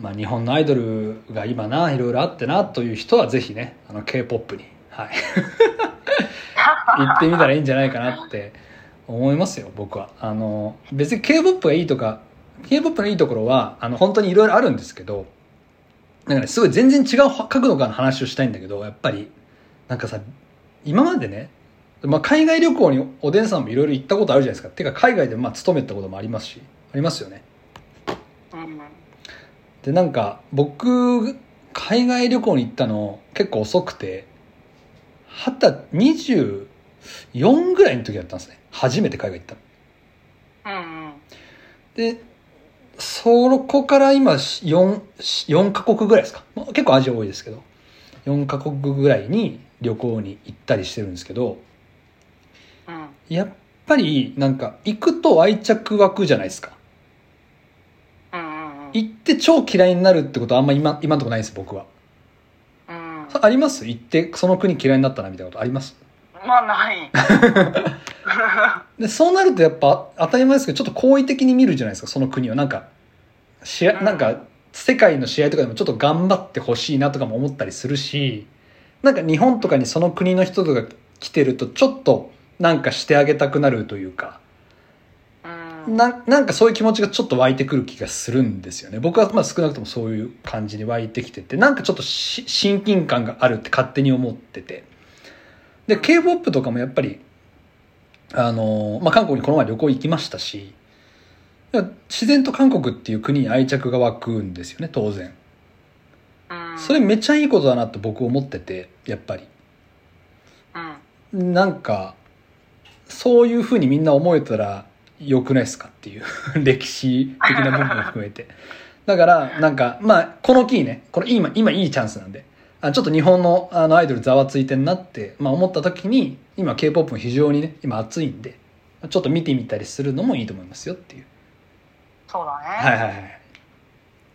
まあ日本のアイドルが今ないろいろあってなという人はぜひねあの k p o p にはい。*laughs* 行ってみたらいいんじゃないかなって思いますよ僕は。あの別に k p o p がいいとか k p o p のいいところはあの本当にいろいろあるんですけどなんかねすごい全然違う角度からの話をしたいんだけどやっぱり。なんかさ今までね、まあ、海外旅行におでんさんもいろいろ行ったことあるじゃないですか。てか海外でまあ勤めたこともありますしありますよね。うん。でなんか僕海外旅行に行ったの結構遅くて二十24ぐらいの時だったんですね。初めて海外行ったの。うんうん。でそこから今 4, 4カ国ぐらいですか？まあ結構アジア多いですけど。4カ国ぐらいに旅行に行ったりしてるんですけど。うん。やっぱりなんか行くと愛着湧くじゃないですか。行って超嫌いになるってことはあんま今今のところないです僕は。うん。あります？行ってその国嫌いになったなみたいなことあります？まあない。*laughs* でそうなるとやっぱ当たり前ですけどちょっと好意的に見るじゃないですかその国を。なんか試合うん。なんか世界の試合とかでもちょっと頑張ってほしいなとかも思ったりするしなんか日本とかにその国の人とか来てるとちょっとなんかしてあげたくなるというかうん。ななんかそういう気持ちがちょっと湧いてくる気がするんですよね。僕はまあ少なくともそういう感じに湧いてきててなんかちょっとし親近感があるって勝手に思っててで k p o p とかもやっぱりあの、まあ、韓国にこの前旅行行きましたし自然と韓国っていう国に愛着が湧くんですよね当然。うん。それめっちゃいいことだなと僕思っててやっぱり。うん。なんかそういうふうにみんな思えたら良くないですかっていう *laughs* 歴史的な部分も含めて。だからなんかまあこの機にねこれ今今いいチャンスなんであちょっと日本のあのアイドルざわついてんなって、まあ、思った時に今 k p o p も非常にね今熱いんでちょっと見てみたりするのもいいと思いますよっていう。そうだね、はいはいはい。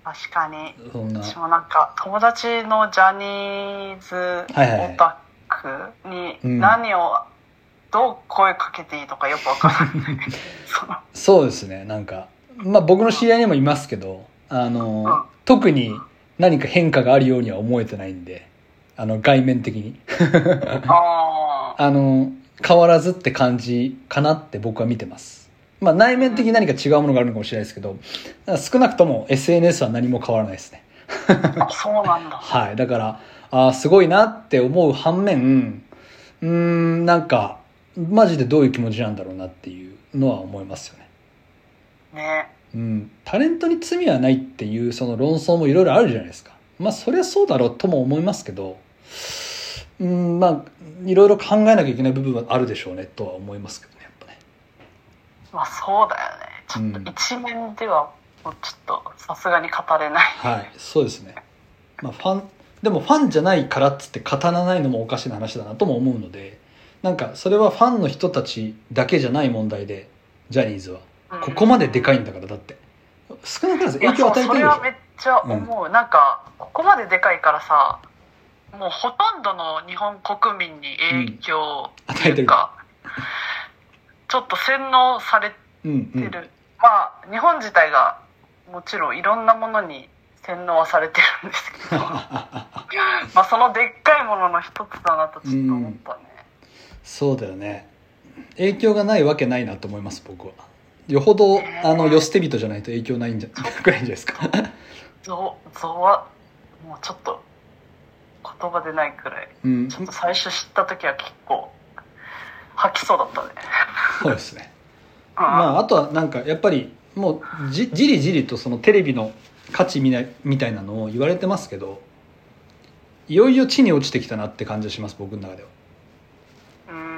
確かに。そんな。私もなんか友達のジャニーズオタクにうん。何をどう声かけていいのかよくわからない。*laughs* そうですねなんか。まあ僕の知り合いにもいますけどあの、うん。特に何か変化があるようには思えてないんであの外面的に。ああの変わらずって感じかなって僕は見てます。まあ内面的に何か違うものがあるのかもしれないですけど少なくとも SNS は何も変わらないですね。ーあそうなんだ。*laughs* はい。だから、あーすごいなって思う反面、うーん、なんか、マジでどういう気持ちなんだろうなっていうのは思いますよね。ねうん。タレントに罪はないっていうその論争もいろいろあるじゃないですか。まあ、そりゃそうだろうとも思いますけど、うん、まあ、いろいろ考えなきゃいけない部分はあるでしょうねとは思いますけどね、やっぱね。まあそうだよねちょっと一面ではもうちょっとさすがに語れないはい、そうですね。まあ、ファン、でもファンじゃないからっつって語らないのもおかしな話だなとも思うので、なんかそれはファンの人たちだけじゃない問題で、ジャニーズは。ここまででかいんだから、だって。少な影響を与えてるでしょそれはめっちゃ思う、なんかここまででかいからさもうほとんどの日本国民に影響っていうか、ちょっと洗脳されうんうん。てる、まあ日本自体がもちろんいろんなものに洗脳はされてるんですけど *laughs* まあそのでっかいものの一つだなとちょっと思ったね、そうだよね。影響がないわけないなと思います、僕は。よほど、あの、よ捨て人じゃないと影響ないんじゃ、*laughs* くらいじゃないですか。ゾゾはもうちょっと言葉でないくらいうん。ちょっと最初知った時は結構吐きそうだったねそうですね。*laughs* うんまあ、あとはなんかやっぱりもうじじりじりとそのテレビの価値みなみたいなのを言われてますけどいよいよ地に落ちてきたなって感じがします僕の中では、うん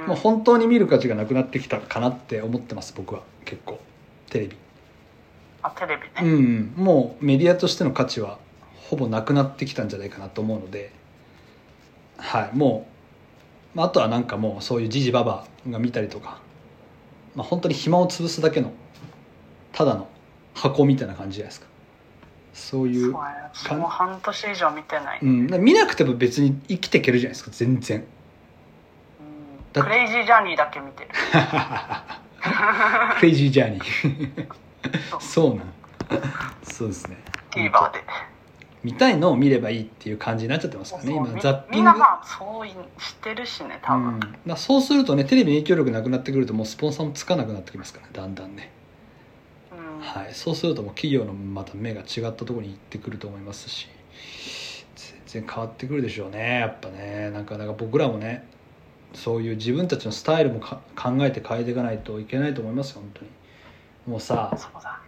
もう本当に見る価値がなくなってきたかなって思ってます僕は。結構。テレビ。あテレビうね、ん。もうメディアとしての価値はほぼなくなってきたんじゃないかなと思うので。はい。もうまああとはなんかもうそういうじじばばが見たりとか、まあ、本当に暇を潰すだけのただの箱みたいな感じじゃないですか。そういうそう半年以上見てない、うん、見なくても別に生きていけるじゃないですか。全然クレイジージャーニーだけ見てる。*laughs* クレイジージャーニー。そう。そうなん。そうですね。TVer で。見たいのを見ればいいっていう感じになっちゃってますからね今みザッピング。みんなまあそうい知ってるしね多分、うん、そうするとねテレビの影響力なくなってくるともうスポンサーもつかなくなってきますからねだんだんね、うん。はい、そうするともう企業のまた目が違ったところに行ってくると思いますし全然変わってくるでしょうねやっぱね。なんかだから僕らもねそういう自分たちのスタイルもか考えて変えていかないといけないと思いますよ本当に。もうさそうだ。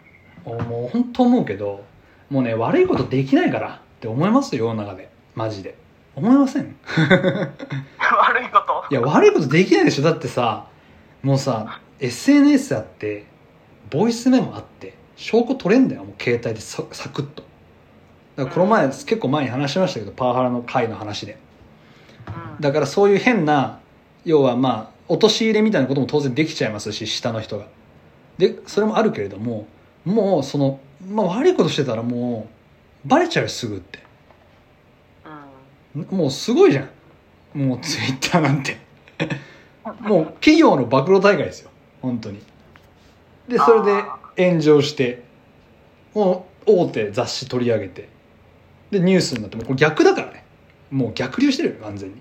もう本当思うけどもうね悪いことできないからって思いますよ世の中で。マジで。思いません？*laughs* 悪いこと？いや悪いことできないでしょ。だってさもうさ SNS あってボイスメモあって証拠取れんだよもう携帯でササクッと。だからこの前、うん。結構前に話しましたけどパワハラの回の話で。うん。だからそういう変な要はまあ陥れみたいなことも当然できちゃいますし下の人が。でそれもあるけれどももうその、まあ、悪いことしてたらもうバレちゃうよすぐって。うん。もうすごいじゃん。もうツイッターなんて。*laughs* もう企業の暴露大会ですよ。本当に。でそれで炎上してもう大手雑誌取り上げて。でニュースになってもうこれ逆だからね。もう逆流してるよ完全に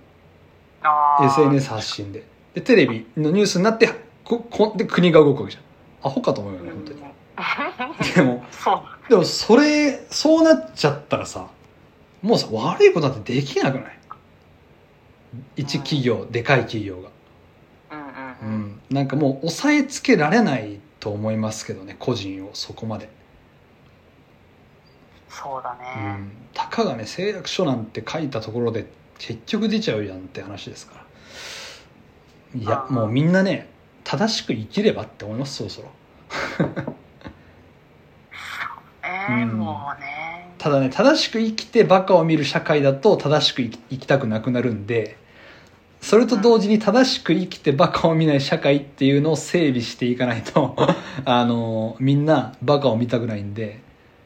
SNS 発信で。でテレビのニュースになってここで国が動くわけじゃん。アホかと思うよね本当に。*laughs* でもそう。だでもそれそうなっちゃったらさもうさ悪いことなんてできなくない？一企業でかい企業が。うんうんううん。んなんかもう押さえつけられないと思いますけどね個人をそこまで、そうだうね、ん、たかがね誓約書なんて書いたところで結局出ちゃうやんって話ですから。いやうんもうみんなね正しく生きればって思いますそろそろ。*laughs* えーうん。もうね。ただね正しく生きてバカを見る社会だと正しく生き生きたくなくなるんでそれと同時に正しく生きてバカを見ない社会っていうのを整備していかないと *laughs* あのみんなバカを見たくないんで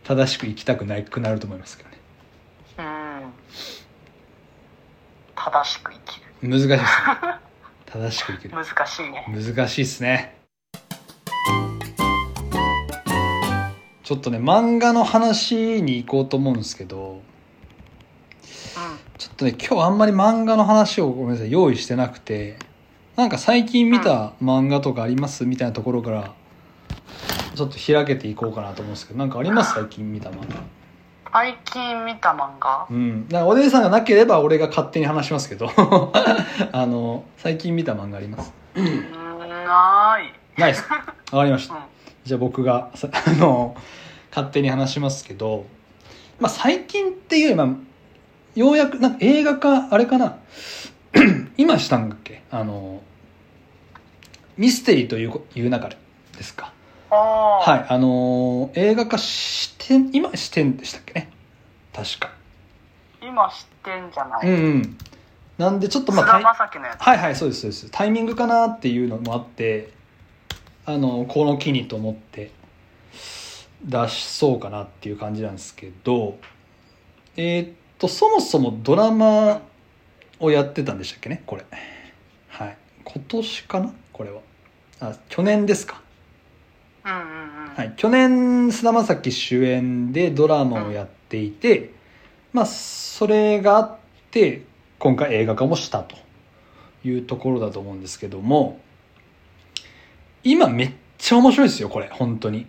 正しく生きたくなくなると思いますけどねうん正しく生きる。難しいです。ね *laughs* 正しく生きる。難しいね。難しいですね。ちょっとね漫画の話に行こうと思うんですけどちょっとね今日あんまり漫画の話をごめんなさい用意してなくてなんか最近見た漫画とかあります？みたいなところからちょっと開けていこうかなと思うんですけどなんかあります？*laughs* 最近見た漫画最近見た漫画？うん。だからお姉さんがなければ俺が勝手に話しますけど。*laughs* あの最近見た漫画あります？うーんない。ないですか？*laughs* わかりました。うん。じゃあ僕がさ *laughs* あの勝手に話しますけど、まあ、最近っていうよりまあようやくなんか映画化あれかな？*clears throat* 今したんだっけ？あのミステリーといういう中でですか？はいあの映画化して今してんでしたっけね？確か。今知ってんじゃない、うんうん。なんでちょっとまあはいはいそうですそうです。タイミングかなっていうのもあってあのこの機にと思って出しそうかなっていう感じなんですけどえーっとそもそもドラマをやってたんでしたっけね？これ。はい。今年かな？これは。あ去年ですかはい、去年菅田将暉主演でドラマをやっていて、まあそれがあって今回映画化もしたというところだと思うんですけども今めっちゃ面白いですよこれ。本当に。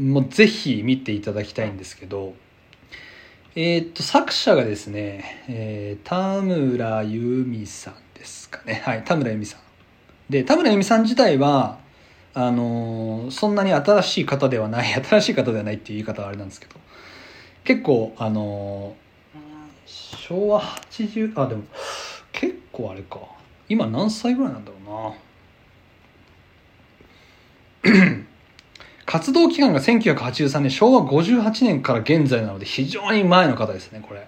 もうぜひ見ていただきたいんですけど。えーっと作者がですね、えー田村由美さんですかね。はい田村由美さん。で田村由美さん自体はあのそんなに新しい方ではない *laughs* 新しい方ではないっていう言い方はあれなんですけど結構あの昭和80あでも結構あれか。今何歳ぐらいなんだろうな。*clears throat* 活動期間が1983年昭和58年から現在なので非常に前の方ですねこれ。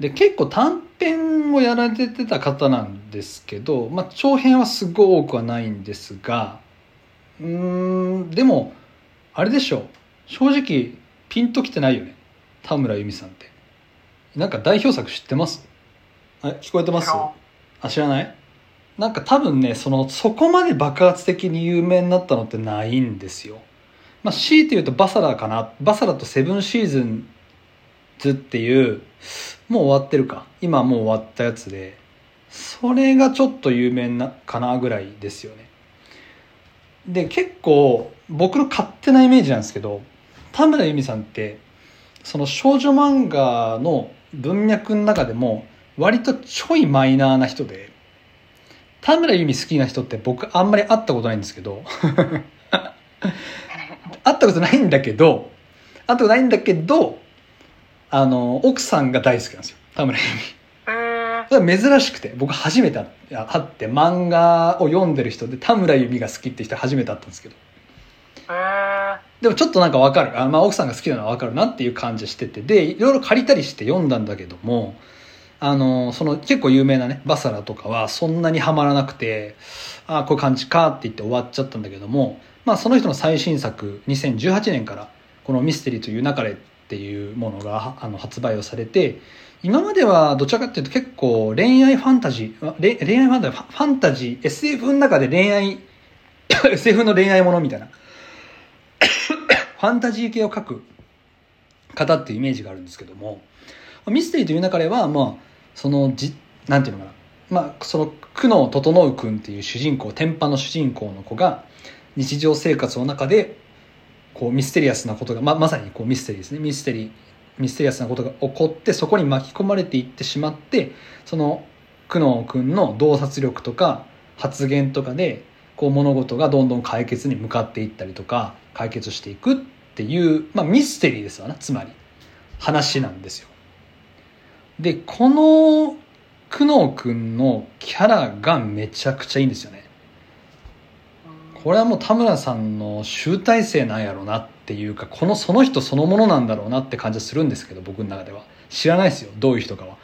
で結構短編をやられてた方なんですけど、まあ、長編はすごい多くはないんですがうーんでもあれでしょ正直ピンときてないよね。田村由美さんって。なんか代表作知ってます？あ聞こえてます？知らん。あ知らない？なんか多分ねそのそこまで爆発的に有名になったのってないんですよ。まあ強いて言うとバサラかな。バサラとセブンシーズンズっていうもう終わってるか。今もう終わったやつでそれがちょっと有名なかなぐらいですよね。で結構僕の勝手なイメージなんですけど田村由美さんってその少女漫画の文脈の中でも割とちょいマイナーな人で田村由美好きな人って僕あんまり会ったことないんですけど *laughs* 会ったことないんだけど会ったことないんだけどあの奥さんが大好きなんですよ。田村由美。珍しくて僕初めて会って漫画を読んでる人で田村由美が好きって人初めて会ったんですけど。でもちょっとなんかわかる。あ、まあ、奥さんが好きなのはわかるなっていう感じしてて。でいろいろ借りたりして読んだんだけどもあのその結構有名なねバサラとかはそんなにはまらなくてああこういう感じかって言って終わっちゃったんだけどもまあその人の最新作2018年からこの「ミステリーという流れ」っていうものがあの発売をされて今まではどちらかっていうと結構恋愛ファンタジー恋愛ファンタジーファンタジー SF の中で恋愛 *coughs* SF の恋愛ものみたいなファンタジー系を書く方っていうイメージがあるんですけどもミステリーという中ではまあそのじなんていうのかなまあその久能整君っていう主人公天パの主人公の子が日常生活の中でこうミステリアスなことがままさにこうミステリーですね。ミステリーミステリアスなことが起こってそこに巻き込まれていってしまってその久能君の洞察力とか発言とかでこう物事がどんどん解決に向かっていったりとか解決していくっていう、まあ、ミステリーですわな。つまり話なんですよ。でこの久能君のキャラがめちゃくちゃいいんですよね。これはもう田村さんの集大成なんやろうなっていうかこのその人そのものなんだろうなって感じはするんですけど僕の中では。知らないですよどういう人かは。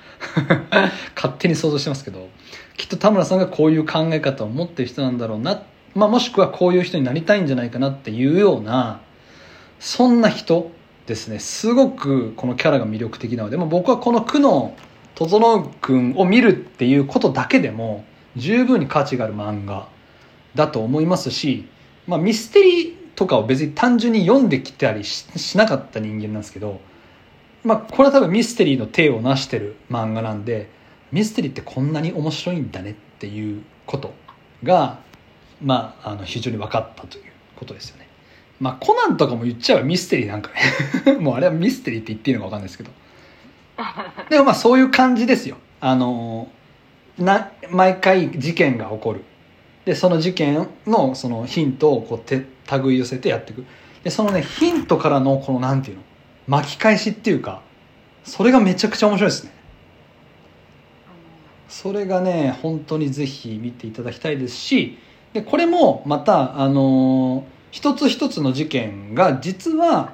*laughs* 勝手に想像してますけど。きっと田村さんがこういう考え方を持ってる人なんだろうな、まあ、もしくはこういう人になりたいんじゃないかなっていうようなそんな人ですね。すごくこのキャラが魅力的なので、まあ、僕はこの久能整君を見るっていうことだけでも十分に価値がある漫画だと思いますし、まあ、ミステリーとかを別に単純に読んできたりしなかった人間なんですけどまあこれは多分ミステリーの体を成してる漫画なんでミステリーってこんなに面白いんだねっていうことがまああの非常に分かったということですよね。まあコナンとかも言っちゃえばミステリーなんかね。*laughs* もうあれはミステリーって言っていいのか分かんないですけど。でもまあそういう感じですよ。あのな毎回事件が起こる。でその事件のそのヒントをこう手類寄せてやっていく。でそのねヒントからのこのなんていうの巻き返しっていうかそれがめちゃくちゃ面白いですね。それがね本当にぜひ見ていただきたいですしでこれもまたあのー一つ一つの事件が実は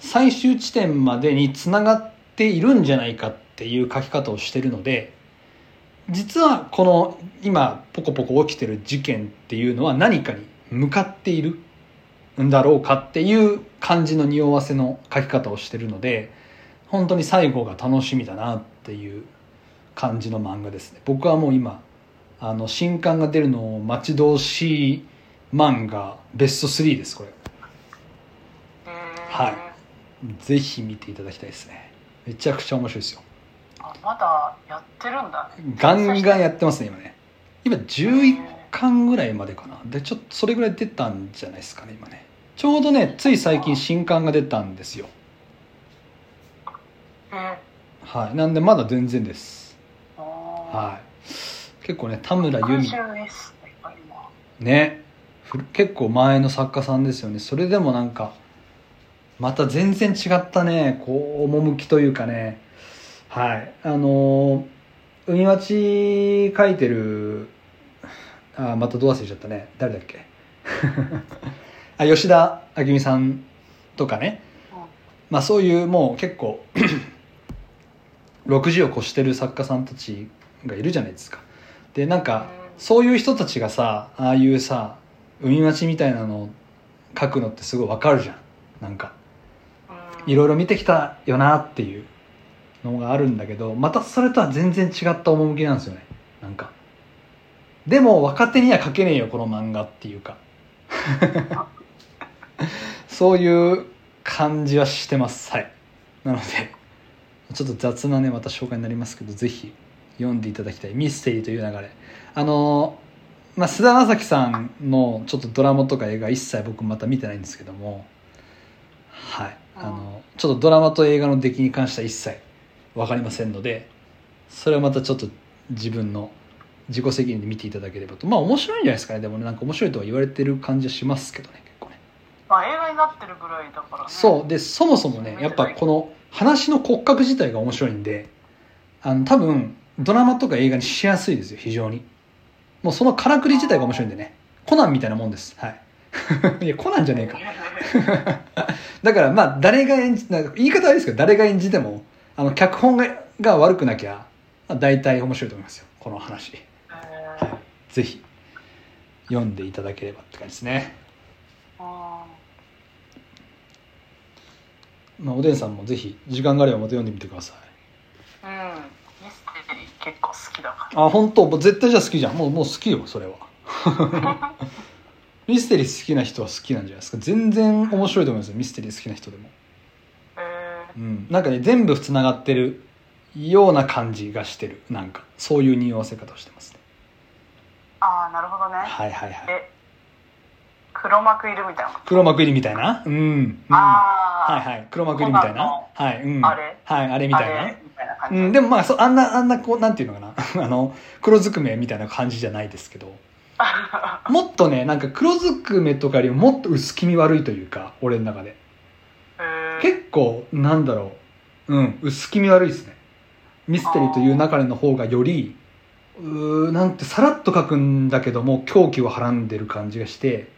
最終地点までにつながっているんじゃないかっていう書き方をしてるので実はこの今ポコポコ起きてる事件っていうのは何かに向かっているんだろうかっていう感じの匂わせの書き方をしてるので本当に最後が楽しみだなっていう感じの漫画ですね。僕はもう今あの新刊が出るのを待ち遠しい漫画ベスト3ですこれ。はい。ぜひ見ていただきたいですね。めちゃくちゃ面白いですよ。あまだやってるんだガンガンやってますね今ね。今11巻ぐらいまでかな。でちょっとそれぐらい出たんじゃないですかね今ね。ちょうどねつい最近新刊が出たんですよ。えはい。なんでまだ全然です。ー、はい。結構ね田村由美。ね結構前の作家さんですよね。それでもなんかまた全然違ったねこう趣というかねはい。あのー海町書いてるあまたどう忘れちゃったね。誰だっけ？*laughs* あ吉田明美さんとかね。まあそういうもう結構 *clears throat* 60を越してる作家さんたちがいるじゃないですか。でなんかそういう人たちがさああいうさ海町みたいなのを書くのってすごいわかるじゃん。なんか。いろいろ見てきたよなっていうのがあるんだけどまたそれとは全然違った趣なんですよね。なんか。でも若手には書けねえよこの漫画っていうか。*laughs* そういう感じはしてますはい。なのでちょっと雑なねまた紹介になりますけどぜひ読んでいただきたい。ミステリーという流れ。あのまあ菅田将暉さんのちょっとドラマとか映画一切僕また見てないんですけども。はい。あのちょっとドラマと映画の出来に関しては一切分かりませんのでそれはまたちょっと自分の自己責任で見ていただければと。まあ面白いんじゃないですかね。でもねなんか面白いとは言われてる感じはしますけどね結構ね。まあ映画になってるぐらいだからね。そう。でそもそもねやっぱこの話の骨格自体が面白いんであの多分ドラマとか映画にしやすいですよ非常に。もうそのからくり自体が面白いんでね。コナンみたいなもんです。はい。*laughs* いやコナンじゃねえか。*laughs* だからまあ誰が演じなんか言い方はですけど誰が演じてもあの脚本がが悪くなきゃまあ大体面白いと思いますよ。この話。えー。ぜひ読んでいただければって感じですね、あまあ、おでんさんもぜひ時間があればまた読んでみてください。ーうん。ミステリー結構好きだかあ本当？もう絶対じゃあ好きじゃん。もうもう好きよそれは。ら *laughs* ミステリー好きな人は好きなんじゃないですか。全然面白いと思いますよ。ミステリー好きな人でも。えうん。なんかね全部つながってるような感じがしてる。なんかそういう匂わせ方をしてますね。ー、ああなるほどね。はいはいはい。え黒幕いるみたいな黒幕入りみたいな？うん、うん、ああはいはい。黒幕入りみたいな？コはい、うん、あれ？はいあれみたいな？うん、でもまあそあんなあんなこうなんていうのかな？*laughs* あの黒ずくめみたいな感じじゃないですけど。*laughs* もっとねなんか黒ずくめとかよりももっと薄気味悪いというか俺の中で。えー、結構なんだろう。うん薄気味悪いですね。ミステリーという中での方がよりうーなんてさらっと書くんだけども狂気をはらんでる感じがして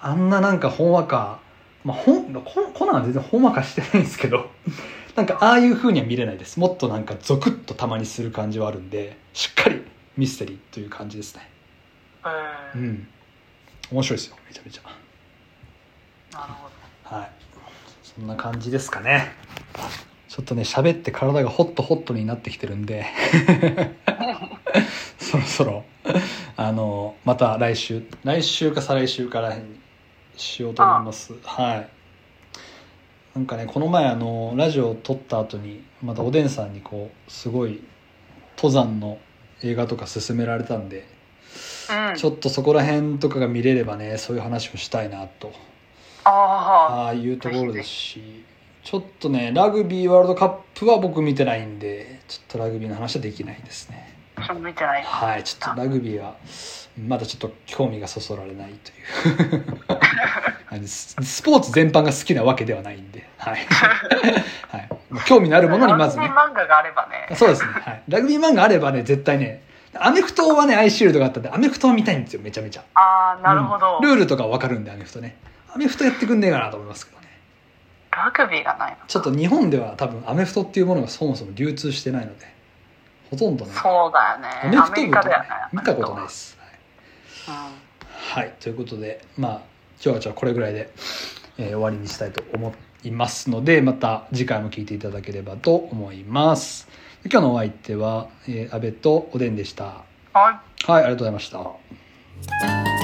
あんななんかほんわかまあ、ほんココナンは全然ほんわかしてないんですけど *laughs* なんかああいう風には見れないです。もっとなんかゾクッとたまにする感じはあるんでしっかりミステリーという感じですね。えー。うん。面白いですよめちゃめちゃ。なるほど。はいそんな感じですかね。ちょっとね喋って体がホットホットになってきてるんで。*laughs* そろそろ。あのまた来週来週か再来週からへんにしようと思います。はい。なんかねこの前あのラジオを撮った後にまたおでんさんにこうすごい登山の映画とか勧められたんで、うん。ちょっとそこら辺とかが見れればねそういう話もしたいなとあああいうところですしちょっとねラグビーワールドカップは僕見てないんでちょっとラグビーの話はできないですね。あちょっと見てない。はいちょっとラグビーはまだちょっと興味がそそられないという。*laughs* ススポーツ全般が好きなわけではないんで。はい、*laughs* はい、興味のあるものにまずね。ラグビー漫画があればね。そうですね、はい、ラグビー漫画あればね絶対ねアメフトはねアイシールドがあったんでアメフトは見たいんですよめちゃめちゃ。ああなるほど、うん。ルールとかわかるんでアメフトねアメフトやってくんねえかなと思いますけどね。ラグビーがないのちょっと日本では多分アメフトっていうものがそもそも流通してないのでほとんどねそうだよね。アメフト部とか見たことないです、はい。うんはい、ということでまあ今日はじゃあこれぐらいで、えー終わりにしたいと思いますのでまた次回も聞いていただければと思います。今日のお相手は、えー、安倍とおでんでした。はい。はいありがとうございました